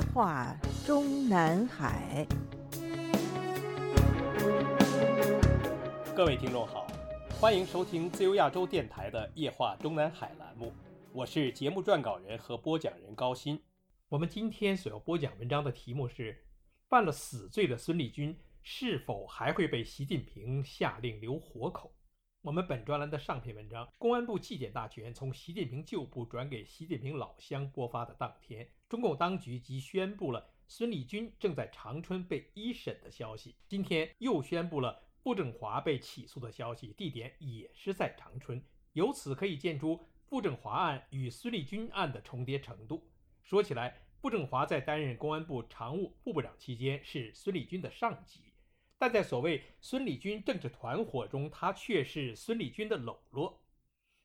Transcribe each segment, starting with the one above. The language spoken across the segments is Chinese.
夜话中南海。各位听众好，欢迎收听自由亚洲电台的《夜话中南海》栏目，我是节目撰稿人和播讲人高鑫。我们今天所要播讲文章的题目是：犯了死罪的孙立军是否还会被习近平下令留活口？我们本专栏的上篇文章，公安部纪检大权从习近平旧部转给习近平老乡播发的当天，中共当局即宣布了孙立军正在长春被一审的消息。今天又宣布了傅政华被起诉的消息，地点也是在长春。由此可以见出傅政华案与孙立军案的重叠程度。说起来，傅政华在担任公安部常务副部长期间是孙立军的上级。但在所谓孙立军政治团伙中，他却是孙立军的喽啰。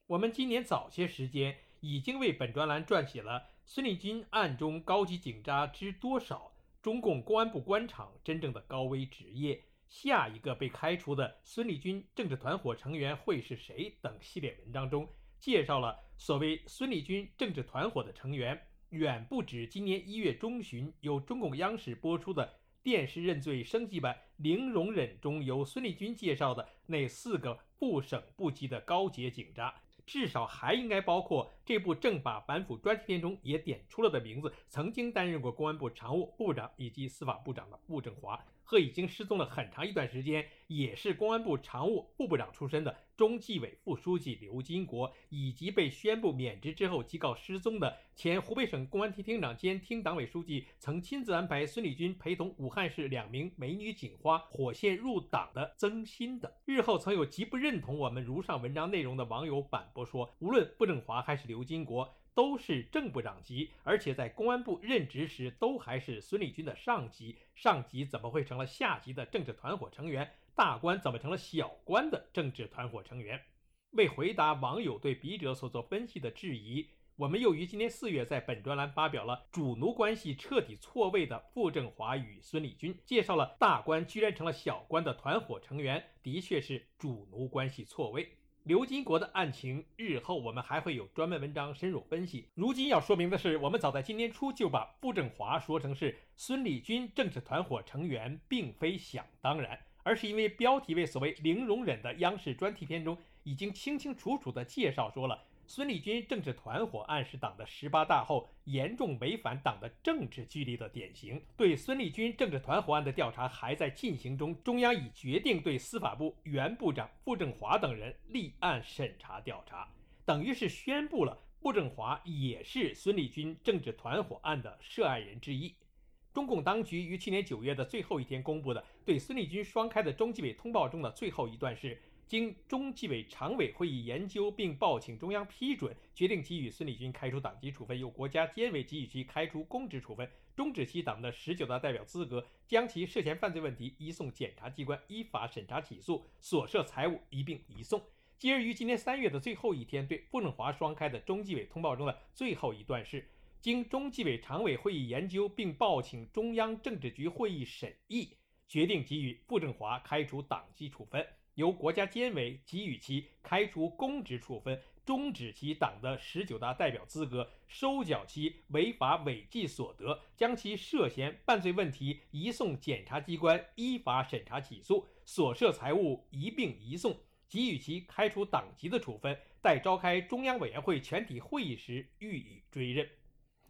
我们今年早些时间已经为本专栏撰写了孙立军案中高级警察知多少、中共公安部官场真正的高危职业、下一个被开除的孙立军政治团伙成员会是谁等系列文章中，介绍了所谓孙立军政治团伙的成员，远不止今年一月中旬由中共央视播出的。电视认罪升级版《零容忍》中由孙立军介绍的那四个不省部级的高阶警察，至少还应该包括这部正法反腐专题片中也点出了的名字：曾经担任过公安部常务部长以及司法部长的傅政华。和已经失踪了很长一段时间，也是公安部常务副部长出身的中纪委副书记刘金国，以及被宣布免职之后即告失踪的前湖北省公安厅厅长兼厅党委书记，曾亲自安排孙立军陪同武汉市两名美女警花火线入党的曾鑫等。日后曾有极不认同我们如上文章内容的网友反驳说，无论傅政华还是刘刘金国。都是正部长级，而且在公安部任职时都还是孙立军的上级。上级怎么会成了下级的政治团伙成员？大官怎么成了小官的政治团伙成员？为回答网友对笔者所做分析的质疑，我们又于今年四月在本专栏发表了主奴关系彻底错位的傅政华与孙立军，介绍了大官居然成了小官的团伙成员，的确是主奴关系错位。刘金国的案情，日后我们还会有专门文章深入分析。如今要说明的是，我们早在今年初就把傅政华说成是孙立军政治团伙成员，并非想当然，而是因为标题为所谓“零容忍”的央视专题片中，已经清清楚楚地介绍说了。孙立军政治团伙案是党的十八大后严重违反党的政治纪律的典型。对孙立军政治团伙案的调查还在进行中，中央已决定对司法部原部长傅政华等人立案审查调查，等于是宣布了傅政华也是孙立军政治团伙案的涉案人之一。中共当局于去年九月的最后一天公布的对孙立军双开的中纪委通报中的最后一段是。经中纪委常委会议研究并报请中央批准，决定给予孙立军开除党籍处分，由国家监委给予其开除公职处分，终止其党的十九大代表资格，将其涉嫌犯罪问题移送检察机关依法审查起诉，所涉财物一并移送。继而于今年三月的最后一天，对傅政华双开的中纪委通报中的最后一段是：经中纪委常委会议研究并报请中央政治局会议审议，决定给予傅政华开除党籍处分。由国家监委给予其开除公职处分，终止其党的十九大代表资格，收缴其违法违纪所得，将其涉嫌犯罪问题移送检察机关依法审查起诉，所涉财物一并移送，给予其开除党籍的处分，待召开中央委员会全体会议时予以追认。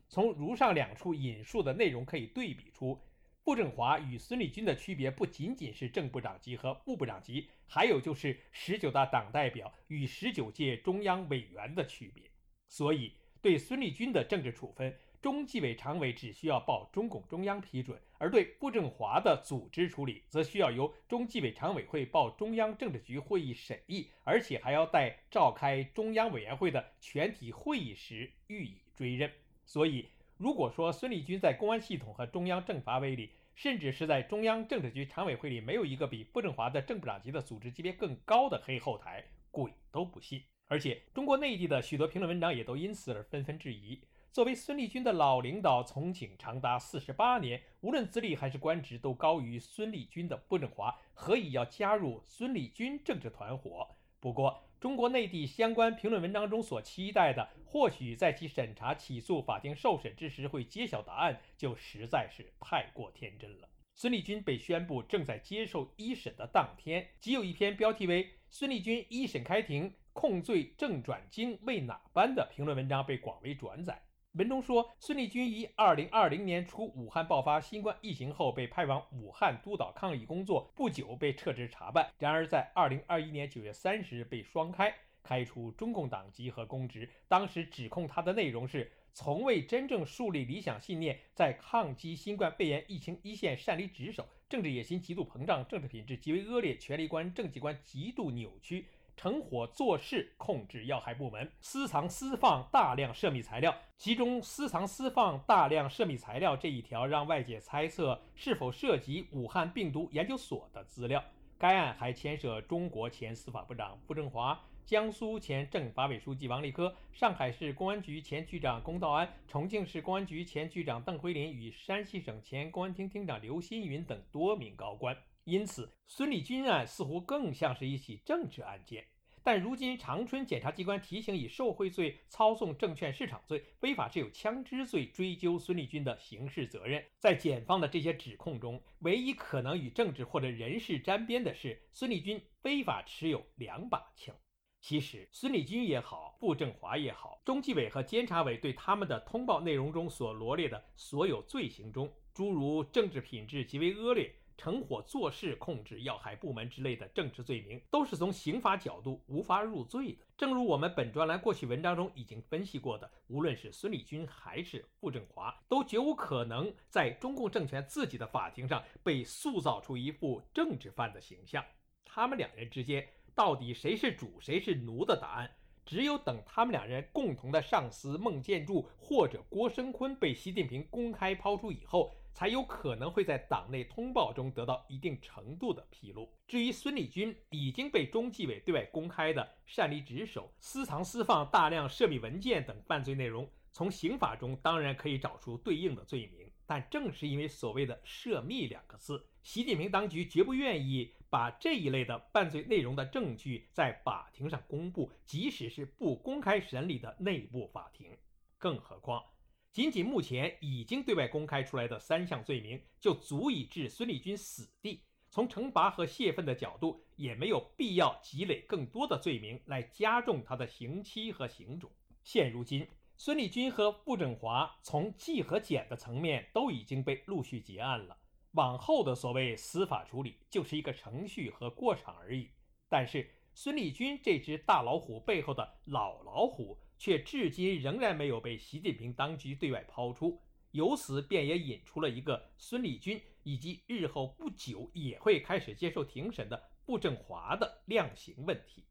从如上两处引述的内容可以对比出。傅政华与孙立军的区别不仅仅是正部长级和副部长级，还有就是十九大党代表与十九届中央委员的区别。所以，对孙立军的政治处分，中纪委常委只需要报中共中央批准；而对傅政华的组织处理，则需要由中纪委常委会报中央政治局会议审议，而且还要待召开中央委员会的全体会议时予以追认。所以。如果说孙立军在公安系统和中央政法委里，甚至是在中央政治局常委会里，没有一个比傅政华的正部长级的组织级别更高的黑后台，鬼都不信。而且，中国内地的许多评论文章也都因此而纷纷质疑：作为孙立军的老领导，从警长达四十八年，无论资历还是官职都高于孙立军的傅政华，何以要加入孙立军政治团伙？不过，中国内地相关评论文章中所期待的，或许在其审查起诉法庭受审之时会揭晓答案，就实在是太过天真了。孙立军被宣布正在接受一审的当天，即有一篇标题为“孙立军一审开庭，控罪正转经为哪般”的评论文章被广为转载。文中说，孙立军于2020年初武汉爆发新冠疫情后被派往武汉督导抗疫工作，不久被撤职查办。然而，在2021年9月30日被双开，开除中共党籍和公职。当时指控他的内容是。从未真正树立理想信念，在抗击新冠肺炎疫情一线擅离职守，政治野心极度膨胀，政治品质极为恶劣，权力观、政绩观极度扭曲，成火做事，控制要害部门，私藏私放大量涉密材料。其中，私藏私放大量涉密材料这一条，让外界猜测是否涉及武汉病毒研究所的资料。该案还牵涉中国前司法部长傅政华。江苏前政法委书记王立科、上海市公安局前局长龚道安、重庆市公安局前局长邓辉林与山西省前公安厅厅长刘新云等多名高官。因此，孙立军案似乎更像是一起政治案件。但如今，长春检察机关提醒以受贿罪、操纵证券市场罪、非法持有枪支罪追究孙立军的刑事责任。在检方的这些指控中，唯一可能与政治或者人事沾边的是孙立军非法持有两把枪。其实，孙立军也好，傅政华也好，中纪委和监察委对他们的通报内容中所罗列的所有罪行中，诸如政治品质极为恶劣、成火做事、控制要害部门之类的政治罪名，都是从刑法角度无法入罪的。正如我们本专栏过去文章中已经分析过的，无论是孙立军还是傅政华，都绝无可能在中共政权自己的法庭上被塑造出一副政治犯的形象。他们两人之间。到底谁是主谁是奴的答案，只有等他们两人共同的上司孟建柱或者郭声琨被习近平公开抛出以后，才有可能会在党内通报中得到一定程度的披露。至于孙立军已经被中纪委对外公开的擅离职守、私藏私放大量涉密文件等犯罪内容，从刑法中当然可以找出对应的罪名。但正是因为所谓的涉密两个字，习近平当局绝不愿意把这一类的犯罪内容的证据在法庭上公布，即使是不公开审理的内部法庭。更何况，仅仅目前已经对外公开出来的三项罪名，就足以置孙立军死地。从惩罚和泄愤的角度，也没有必要积累更多的罪名来加重他的刑期和刑种。现如今。孙立军和傅政华从纪和检的层面都已经被陆续结案了，往后的所谓司法处理就是一个程序和过场而已。但是孙立军这只大老虎背后的老老虎，却至今仍然没有被习近平当局对外抛出，由此便也引出了一个孙立军以及日后不久也会开始接受庭审的傅政华的量刑问题，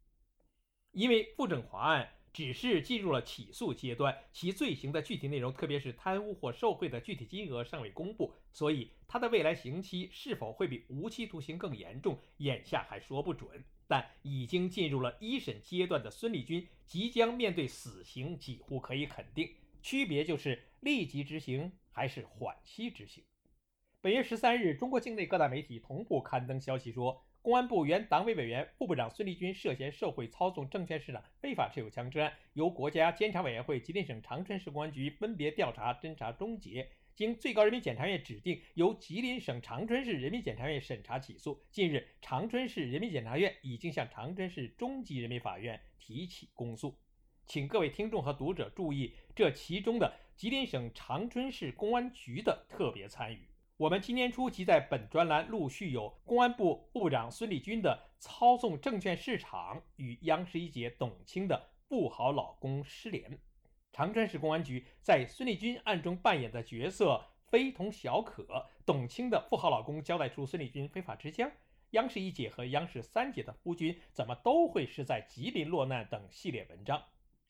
因为傅政华案。只是进入了起诉阶段，其罪行的具体内容，特别是贪污或受贿的具体金额尚未公布，所以他的未来刑期是否会比无期徒刑更严重，眼下还说不准。但已经进入了一审阶段的孙立军即将面对死刑，几乎可以肯定，区别就是立即执行还是缓期执行。本月十三日，中国境内各大媒体同步刊登消息说。公安部原党委委员、副部长孙立军涉嫌受贿、操纵证券市场、非法持有枪支案，由国家监察委员会、吉林省长春市公安局分别调查侦查终结，经最高人民检察院指定，由吉林省长春市人民检察院审查起诉。近日，长春市人民检察院已经向长春市中级人民法院提起公诉。请各位听众和读者注意，这其中的吉林省长春市公安局的特别参与。我们今年初即在本专栏陆续有公安部部长孙立军的操纵证券市场与央视一姐董卿的富豪老公失联，长春市公安局在孙立军案中扮演的角色非同小可。董卿的富豪老公交代出孙立军非法持枪，央视一姐和央视三姐的夫君怎么都会是在吉林落难等系列文章。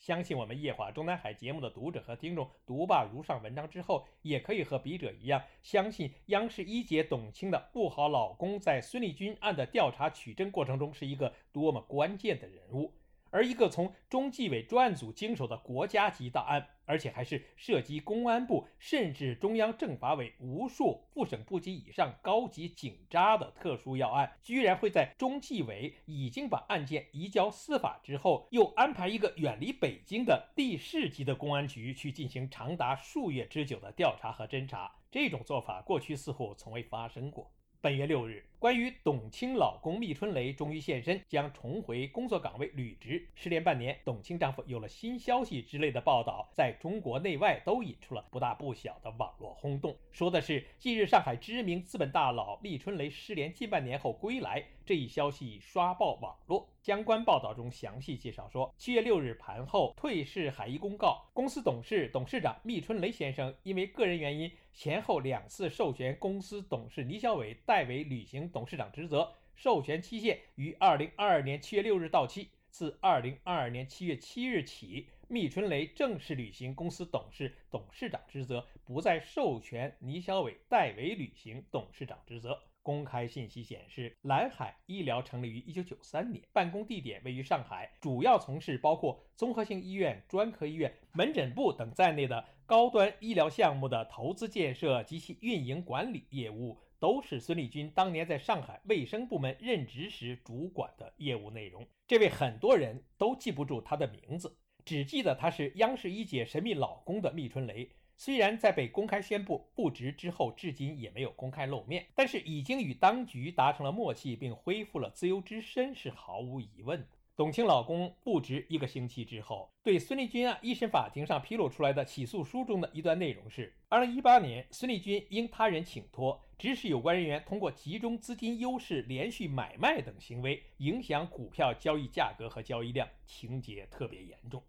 相信我们夜话中南海节目的读者和听众读罢如上文章之后，也可以和笔者一样，相信央视一姐董卿的不好老公在孙立军案的调查取证过程中是一个多么关键的人物。而一个从中纪委专案组经手的国家级大案，而且还是涉及公安部甚至中央政法委无数副省部级以上高级警察的特殊要案，居然会在中纪委已经把案件移交司法之后，又安排一个远离北京的地市级的公安局去进行长达数月之久的调查和侦查。这种做法过去似乎从未发生过。本月六日，关于董卿老公密春雷终于现身，将重回工作岗位履职，失联半年，董卿丈夫有了新消息之类的报道，在中国内外都引出了不大不小的网络轰动。说的是，近日上海知名资本大佬密春雷失联近半年后归来，这一消息刷爆网络。相关报道中详细介绍说，七月六日盘后退市海一公告，公司董事、董事长密春雷先生因为个人原因，前后两次授权公司董事倪小伟代为履行董事长职责，授权期限于二零二二年七月六日到期。自二零二二年七月七日起，密春雷正式履行公司董事、董事长职责，不再授权倪小伟代为履行董事长职责。公开信息显示，蓝海医疗成立于一九九三年，办公地点位于上海，主要从事包括综合性医院、专科医院、门诊部等在内的高端医疗项目的投资建设及其运营管理业务，都是孙立军当年在上海卫生部门任职时主管的业务内容。这位很多人都记不住他的名字，只记得他是央视一姐神秘老公的密春雷。虽然在被公开宣布不职之后，至今也没有公开露面，但是已经与当局达成了默契，并恢复了自由之身是毫无疑问的。董卿老公不职一个星期之后，对孙立军案一审法庭上披露出来的起诉书中的一段内容是：二零一八年，孙立军因他人请托，指使有关人员通过集中资金优势、连续买卖等行为，影响股票交易价格和交易量，情节特别严重。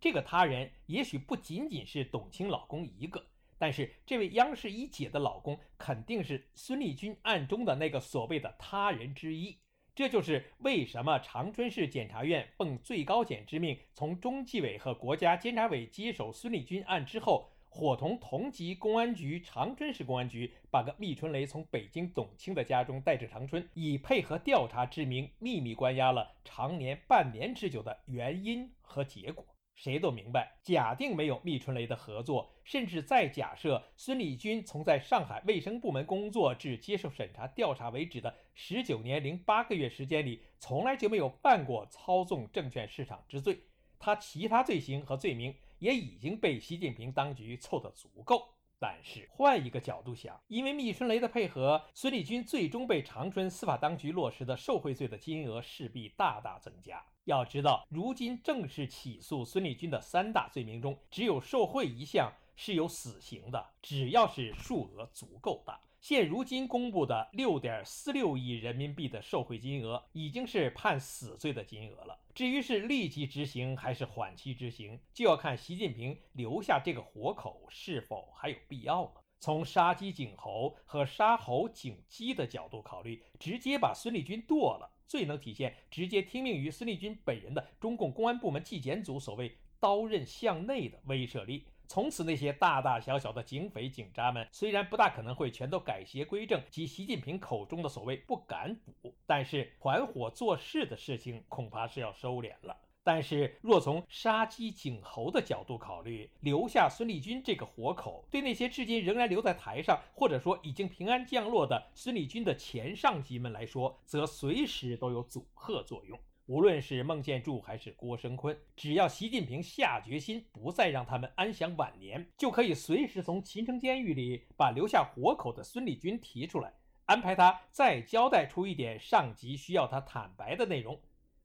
这个他人也许不仅仅是董卿老公一个，但是这位央视一姐的老公肯定是孙立军案中的那个所谓的他人之一。这就是为什么长春市检察院奉最高检之命，从中纪委和国家监察委接手孙立军案之后，伙同同级公安局长春市公安局，把个密春雷从北京董卿的家中带至长春，以配合调查之名，秘密关押了常年半年之久的原因和结果。谁都明白，假定没有密春雷的合作，甚至再假设孙立军从在上海卫生部门工作至接受审查调查为止的十九年零八个月时间里，从来就没有犯过操纵证券市场之罪，他其他罪行和罪名也已经被习近平当局凑得足够。但是换一个角度想，因为密春雷的配合，孙立军最终被长春司法当局落实的受贿罪的金额势必大大增加。要知道，如今正式起诉孙立军的三大罪名中，只有受贿一项是有死刑的。只要是数额足够大，现如今公布的六点四六亿人民币的受贿金额，已经是判死罪的金额了。至于是立即执行还是缓期执行，就要看习近平留下这个活口是否还有必要了。从杀鸡儆猴和杀猴警鸡的角度考虑，直接把孙立军剁了。最能体现直接听命于孙立军本人的中共公安部门纪检组所谓“刀刃向内”的威慑力。从此，那些大大小小的警匪警察们虽然不大可能会全都改邪归正，及习近平口中的所谓“不敢补”，但是团伙做事的事情恐怕是要收敛了。但是，若从杀鸡儆猴的角度考虑，留下孙立军这个活口，对那些至今仍然留在台上，或者说已经平安降落的孙立军的前上级们来说，则随时都有阻吓作用。无论是孟建柱还是郭声琨，只要习近平下决心不再让他们安享晚年，就可以随时从秦城监狱里把留下活口的孙立军提出来，安排他再交代出一点上级需要他坦白的内容。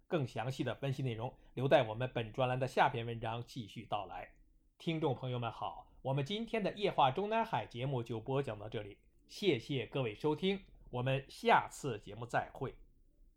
更详细的分析内容，留待我们本专栏的下篇文章继续道来。听众朋友们好，我们今天的夜话中南海节目就播讲到这里，谢谢各位收听，我们下次节目再会。